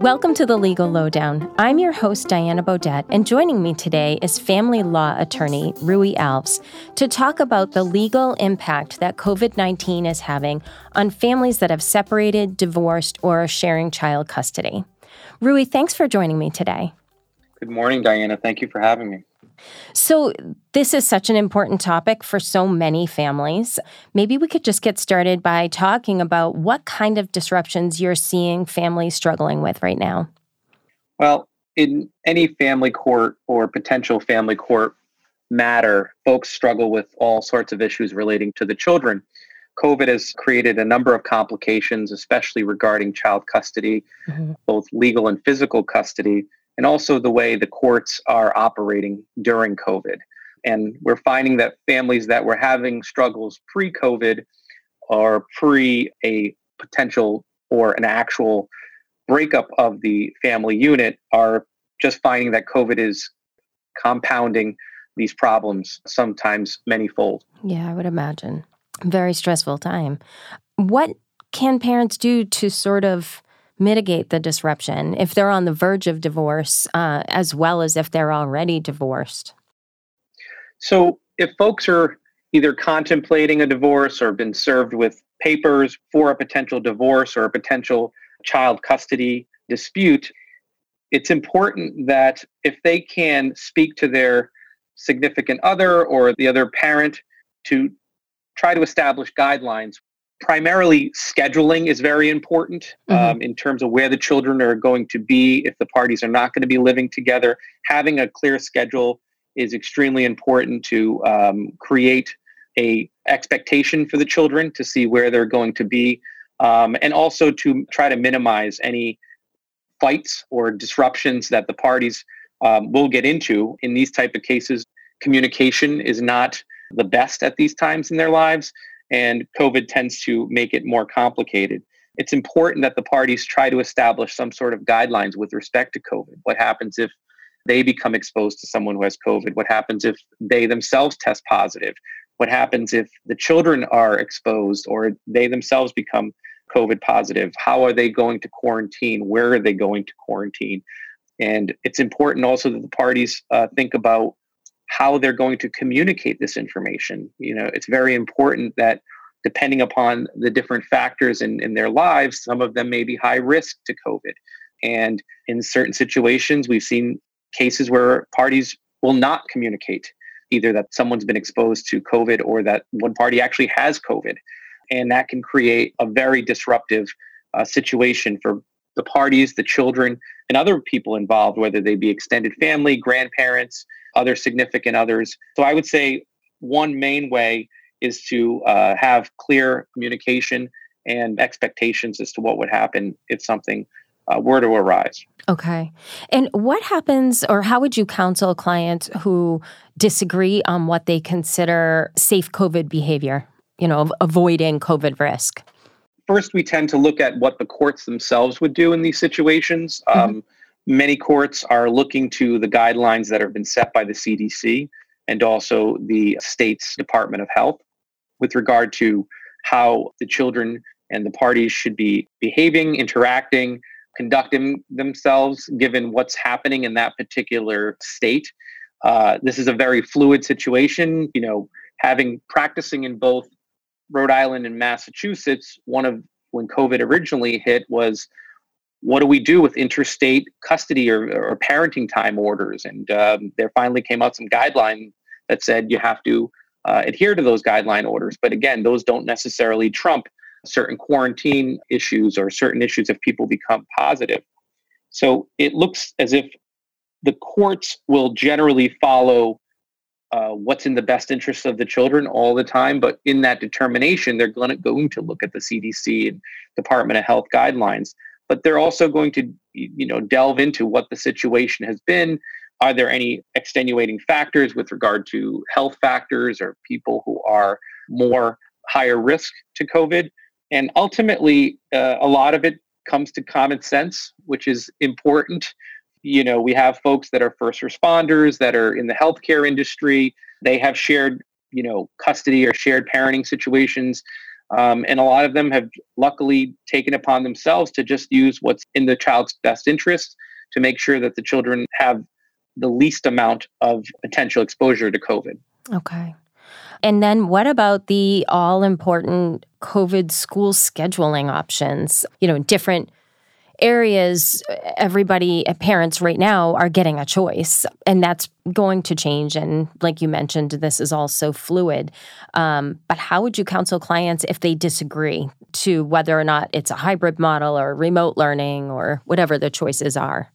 Welcome to the Legal Lowdown. I'm your host, Diana Beaudet, and joining me today is family law attorney Rui Alves to talk about the legal impact that COVID 19 is having on families that have separated, divorced, or are sharing child custody. Rui, thanks for joining me today. Good morning, Diana. Thank you for having me. So, this is such an important topic for so many families. Maybe we could just get started by talking about what kind of disruptions you're seeing families struggling with right now. Well, in any family court or potential family court matter, folks struggle with all sorts of issues relating to the children. COVID has created a number of complications, especially regarding child custody, mm-hmm. both legal and physical custody and also the way the courts are operating during COVID. And we're finding that families that were having struggles pre COVID or pre a potential or an actual breakup of the family unit are just finding that COVID is compounding these problems, sometimes manyfold. Yeah, I would imagine. Very stressful time. What can parents do to sort of mitigate the disruption if they're on the verge of divorce, uh, as well as if they're already divorced? So, if folks are either contemplating a divorce or been served with papers for a potential divorce or a potential child custody dispute, it's important that if they can speak to their significant other or the other parent to try to establish guidelines primarily scheduling is very important mm-hmm. um, in terms of where the children are going to be if the parties are not going to be living together having a clear schedule is extremely important to um, create a expectation for the children to see where they're going to be um, and also to try to minimize any fights or disruptions that the parties um, will get into in these type of cases communication is not the best at these times in their lives and COVID tends to make it more complicated. It's important that the parties try to establish some sort of guidelines with respect to COVID. What happens if they become exposed to someone who has COVID? What happens if they themselves test positive? What happens if the children are exposed or they themselves become COVID positive? How are they going to quarantine? Where are they going to quarantine? And it's important also that the parties uh, think about how they're going to communicate this information. You know, it's very important that depending upon the different factors in, in their lives, some of them may be high risk to COVID. And in certain situations, we've seen cases where parties will not communicate either that someone's been exposed to COVID or that one party actually has COVID. And that can create a very disruptive uh, situation for the parties, the children, and other people involved, whether they be extended family, grandparents, other significant others. So I would say one main way is to uh, have clear communication and expectations as to what would happen if something uh, were to arise. Okay. And what happens, or how would you counsel clients who disagree on what they consider safe COVID behavior, you know, avoiding COVID risk? First, we tend to look at what the courts themselves would do in these situations. Mm-hmm. Many courts are looking to the guidelines that have been set by the CDC and also the state's Department of Health with regard to how the children and the parties should be behaving, interacting, conducting themselves given what's happening in that particular state. Uh, this is a very fluid situation. You know, having practicing in both Rhode Island and Massachusetts, one of when COVID originally hit was what do we do with interstate custody or, or parenting time orders? And um, there finally came out some guideline that said you have to uh, adhere to those guideline orders. But again, those don't necessarily trump certain quarantine issues or certain issues if people become positive. So it looks as if the courts will generally follow uh, what's in the best interest of the children all the time. But in that determination, they're to, going to look at the CDC and Department of Health guidelines but they're also going to you know delve into what the situation has been. Are there any extenuating factors with regard to health factors or people who are more higher risk to covid? And ultimately uh, a lot of it comes to common sense which is important. You know we have folks that are first responders that are in the healthcare industry. They have shared you know custody or shared parenting situations Um, and a lot of them have luckily taken upon themselves to just use what's in the child's best interest to make sure that the children have the least amount of potential exposure to COVID. Okay. And then what about the all important COVID school scheduling options? You know, different areas, everybody, uh, parents right now are getting a choice, and that's going to change. And like you mentioned, this is all so fluid. Um, but how would you counsel clients if they disagree to whether or not it's a hybrid model or remote learning or whatever the choices are?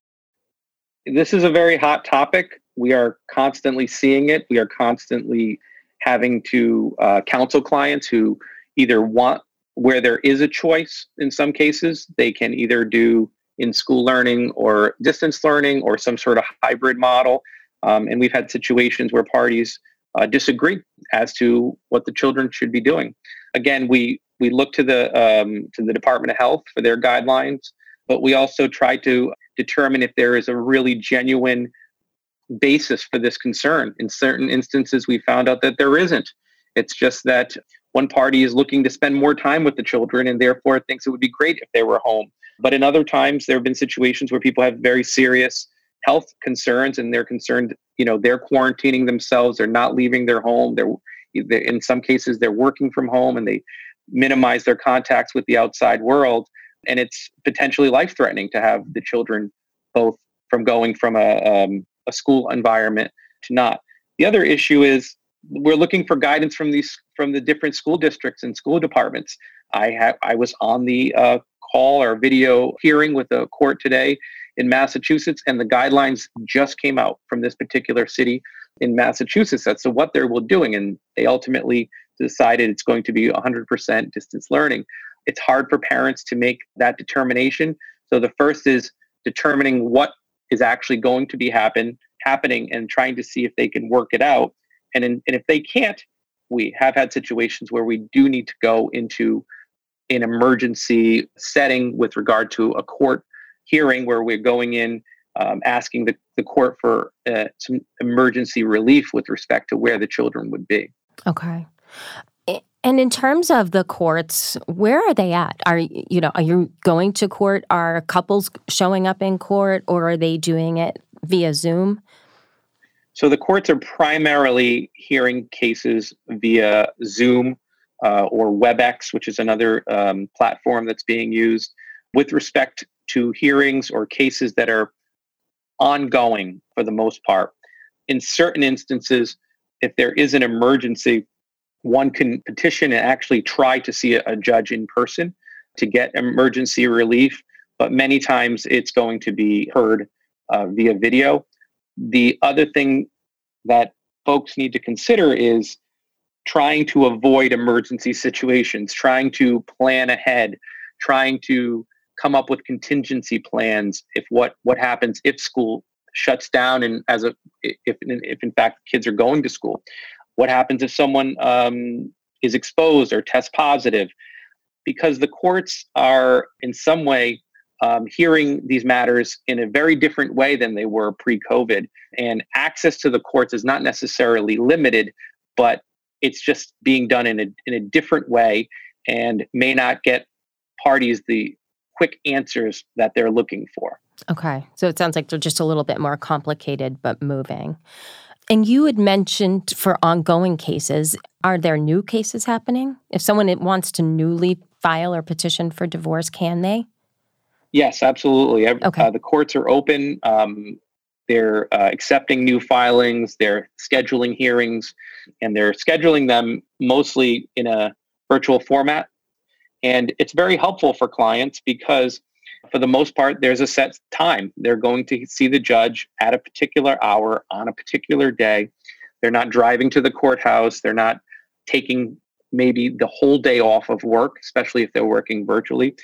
This is a very hot topic. We are constantly seeing it. We are constantly having to uh, counsel clients who either want where there is a choice in some cases they can either do in school learning or distance learning or some sort of hybrid model um, and we've had situations where parties uh, disagree as to what the children should be doing again we we look to the um, to the department of health for their guidelines but we also try to determine if there is a really genuine basis for this concern. In certain instances, we found out that there isn't. It's just that one party is looking to spend more time with the children and therefore thinks it would be great if they were home. But in other times, there have been situations where people have very serious health concerns and they're concerned, you know, they're quarantining themselves, they're not leaving their home, they're, in some cases they're working from home and they minimize their contacts with the outside world and it's potentially life threatening to have the children both from going from a um, a school environment to not. The other issue is we're looking for guidance from these from the different school districts and school departments. I have I was on the uh, call or video hearing with the court today in Massachusetts, and the guidelines just came out from this particular city in Massachusetts as to what they're doing, and they ultimately decided it's going to be 100% distance learning. It's hard for parents to make that determination. So the first is determining what is actually going to be happen happening and trying to see if they can work it out. And, in, and if they can't, we have had situations where we do need to go into an emergency setting with regard to a court hearing where we're going in um, asking the, the court for uh, some emergency relief with respect to where the children would be. Okay. And in terms of the courts, where are they at? Are you know, are you going to court? Are couples showing up in court or are they doing it via Zoom? So the courts are primarily hearing cases via Zoom uh, or WebEx, which is another um, platform that's being used with respect to hearings or cases that are ongoing for the most part. In certain instances, if there is an emergency, one can petition and actually try to see a, a judge in person to get emergency relief, but many times it's going to be heard uh, via video. The other thing that folks need to consider is trying to avoid emergency situations, trying to plan ahead, trying to come up with contingency plans if what what happens if school shuts down and as a if if in fact kids are going to school what happens if someone um, is exposed or test positive? Because the courts are in some way um, hearing these matters in a very different way than they were pre COVID. And access to the courts is not necessarily limited, but it's just being done in a, in a different way and may not get parties the quick answers that they're looking for. Okay. So it sounds like they're just a little bit more complicated, but moving. And you had mentioned for ongoing cases, are there new cases happening? If someone wants to newly file or petition for divorce, can they? Yes, absolutely. Okay. Uh, the courts are open. Um, they're uh, accepting new filings, they're scheduling hearings, and they're scheduling them mostly in a virtual format. And it's very helpful for clients because for the most part, there's a set time. They're going to see the judge at a particular hour on a particular day. They're not driving to the courthouse. They're not taking maybe the whole day off of work, especially if they're working virtually.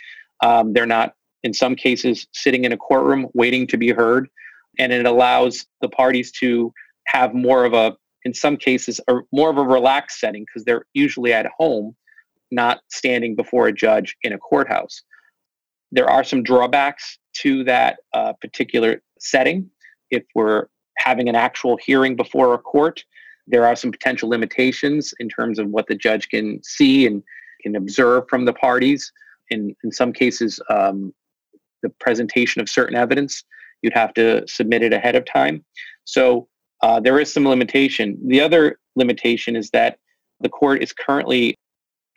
Um, they're not, in some cases, sitting in a courtroom waiting to be heard. And it allows the parties to have more of a, in some cases, a, more of a relaxed setting because they're usually at home, not standing before a judge in a courthouse. There are some drawbacks to that uh, particular setting. If we're having an actual hearing before a court, there are some potential limitations in terms of what the judge can see and can observe from the parties. In, in some cases, um, the presentation of certain evidence, you'd have to submit it ahead of time. So uh, there is some limitation. The other limitation is that the court is currently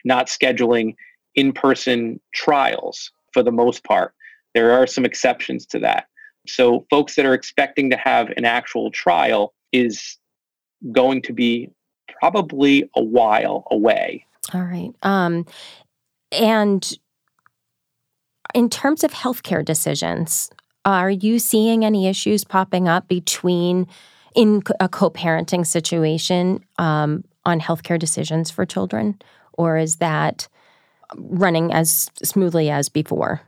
not scheduling in person trials for the most part. There are some exceptions to that. So, folks that are expecting to have an actual trial is going to be probably a while away. All right. Um, and in terms of healthcare decisions, are you seeing any issues popping up between in a co-parenting situation um, on healthcare decisions for children, or is that running as smoothly as before?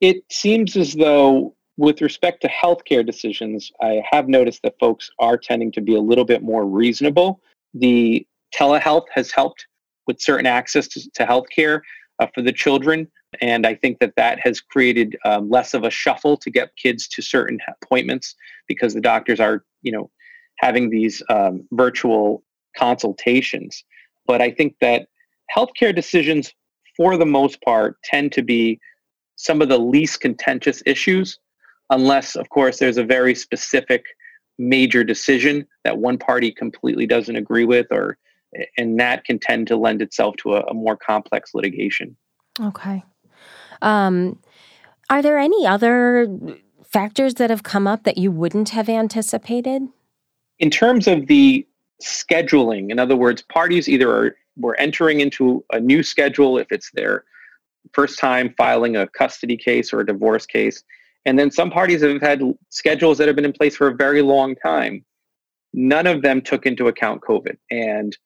It seems as though, with respect to healthcare decisions, I have noticed that folks are tending to be a little bit more reasonable. The telehealth has helped with certain access to, to healthcare uh, for the children. And I think that that has created um, less of a shuffle to get kids to certain appointments because the doctors are, you know, having these um, virtual consultations. But I think that healthcare decisions, for the most part, tend to be some of the least contentious issues, unless, of course, there's a very specific major decision that one party completely doesn't agree with or and that can tend to lend itself to a, a more complex litigation. Okay. Um, are there any other factors that have come up that you wouldn't have anticipated? In terms of the scheduling, in other words, parties either are were entering into a new schedule if it's their first time filing a custody case or a divorce case. And then some parties have had schedules that have been in place for a very long time. None of them took into account COVID. And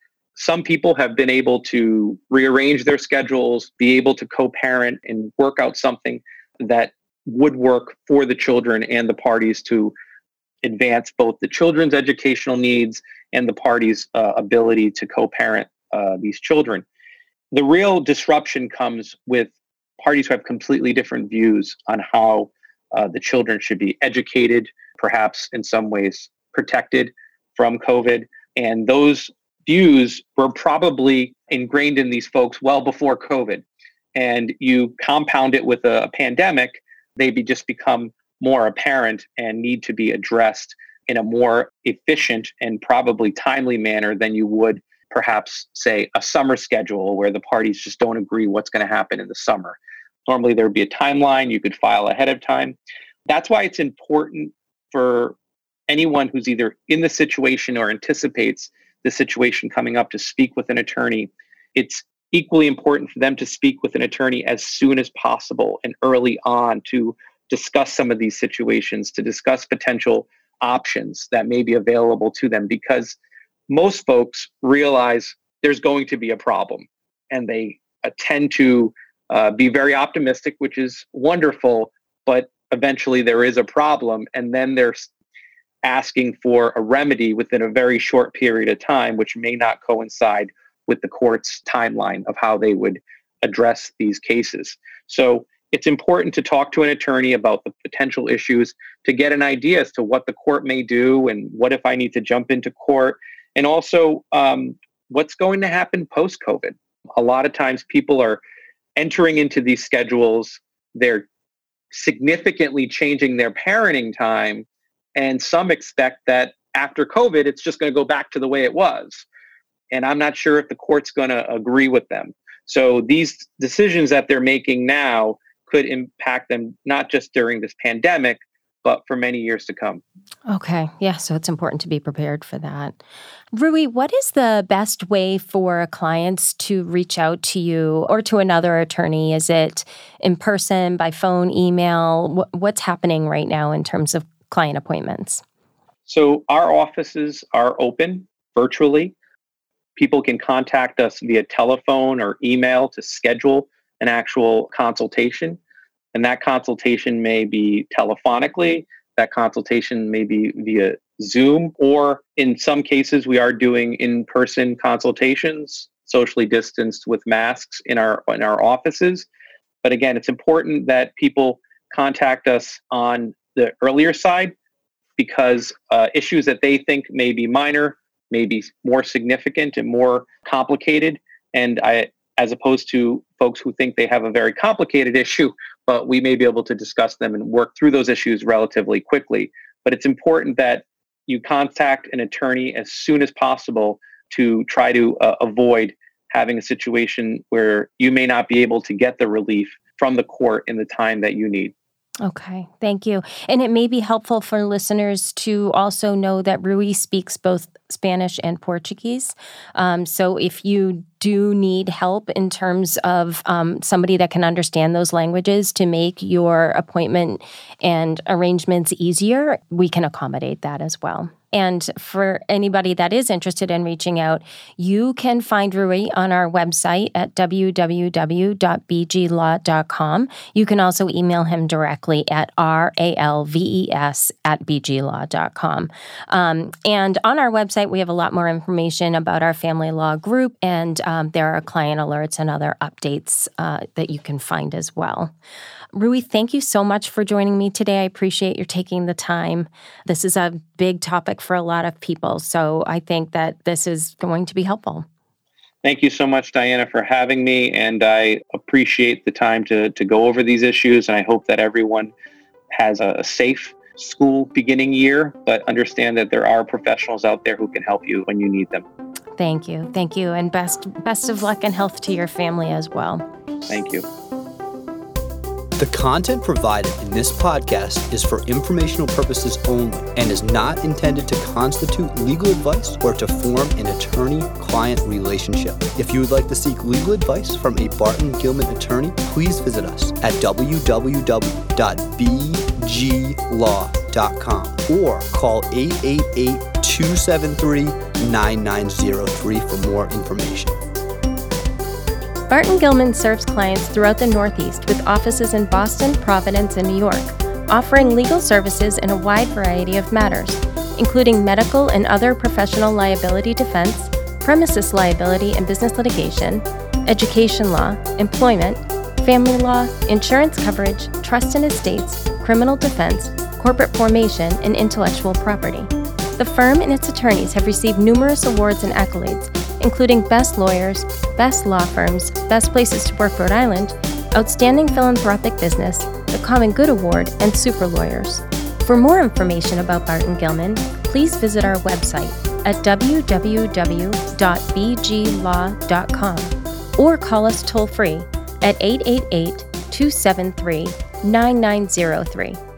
some people have been able to rearrange their schedules, be able to co parent and work out something that would work for the children and the parties to advance both the children's educational needs and the parties' uh, ability to co parent uh, these children. The real disruption comes with parties who have completely different views on how uh, the children should be educated, perhaps in some ways protected from COVID. And those views were probably ingrained in these folks well before COVID. And you compound it with a, pandemic, they be just become more apparent and need to be addressed in a more efficient and probably timely manner than you would perhaps say a summer schedule where the parties just don't agree what's going to happen in the summer. Normally there would be a timeline you could file ahead of time. That's why it's important for anyone who's either in the situation or anticipates the situation coming up to speak with an attorney, it's equally important for them to speak with an attorney as soon as possible and early on to discuss some of these situations, to discuss potential options that may be available to them because most folks realize there's going to be a problem and they tend to uh, be very optimistic, which is wonderful, but eventually there is a problem and then they're asking for a remedy within a very short period of time, which may not coincide with the court's timeline of how they would address these cases. So it's important to talk to an attorney about the potential issues to get an idea as to what the court may do and what if I need to jump into court, and also um, what's going to happen post COVID. A lot of times people are entering into these schedules, they're significantly changing their parenting time and some expect that after COVID, it's just going to go back to the way it was. And I'm not sure if the court's going to agree with them. So these decisions that they're making now could impact them not just during this pandemic, but for many years to come. Okay. Yeah. So it's important to be prepared for that. Rui, what is the best way for clients to reach out to you or to another attorney? Is it in person, by phone, email? What's happening right now in terms of client appointments? So our offices are open virtually. People can contact us via telephone or email to schedule an actual consultation. And that consultation may be telephonically, that consultation may be via Zoom, or in some cases, we are doing in person consultations, socially distanced with masks in our, in our offices. But again, it's important that people contact us on the earlier side because uh, issues that they think may be minor may be more significant and more complicated. And I as opposed to folks who think they have a very complicated issue, but we may be able to discuss them and work through those issues relatively quickly. But it's important that you contact an attorney as soon as possible to try to uh, avoid having a situation where you may not be able to get the relief from the court in the time that you need. Okay, thank you. And it may be helpful for listeners to also know that Rui speaks both Spanish and Portuguese. Um, so if you do need help in terms of um, somebody that can understand those languages to make your appointment and arrangements easier, we can accommodate that as well. And for anybody that is interested in reaching out, you can find Rui on our website at www.bglaw.com. You can also email him directly at ralves at bglaw.com. Um, and on our website, we have a lot more information about our family law group, and um, there are client alerts and other updates uh, that you can find as well. Rui, thank you so much for joining me today. I appreciate your taking the time. This is a big topic for a lot of people, so I think that this is going to be helpful. Thank you so much, Diana, for having me, and I appreciate the time to, to go over these issues, and I hope that everyone has a, a safe school beginning year, but understand that there are professionals out there who can help you when you need them. Thank you. Thank you. And best best of luck and health to your family as well. Thank you. The content provided in this podcast is for informational purposes only and is not intended to constitute legal advice or to form an attorney client relationship. If you would like to seek legal advice from a Barton Gilman attorney, please visit us at www.bglaw.com or call 888 273 9903 for more information. Barton Gilman serves clients throughout the Northeast with offices in Boston, Providence, and New York, offering legal services in a wide variety of matters, including medical and other professional liability defense, premises liability and business litigation, education law, employment, family law, insurance coverage, trust and estates, criminal defense, corporate formation, and intellectual property. The firm and its attorneys have received numerous awards and accolades, including Best Lawyers, Best Law Firms, Best Places to Work Rhode Island, Outstanding Philanthropic Business, the Common Good Award, and Super Lawyers. For more information about Barton Gilman, please visit our website at www.bglaw.com or call us toll free at 888 273 9903.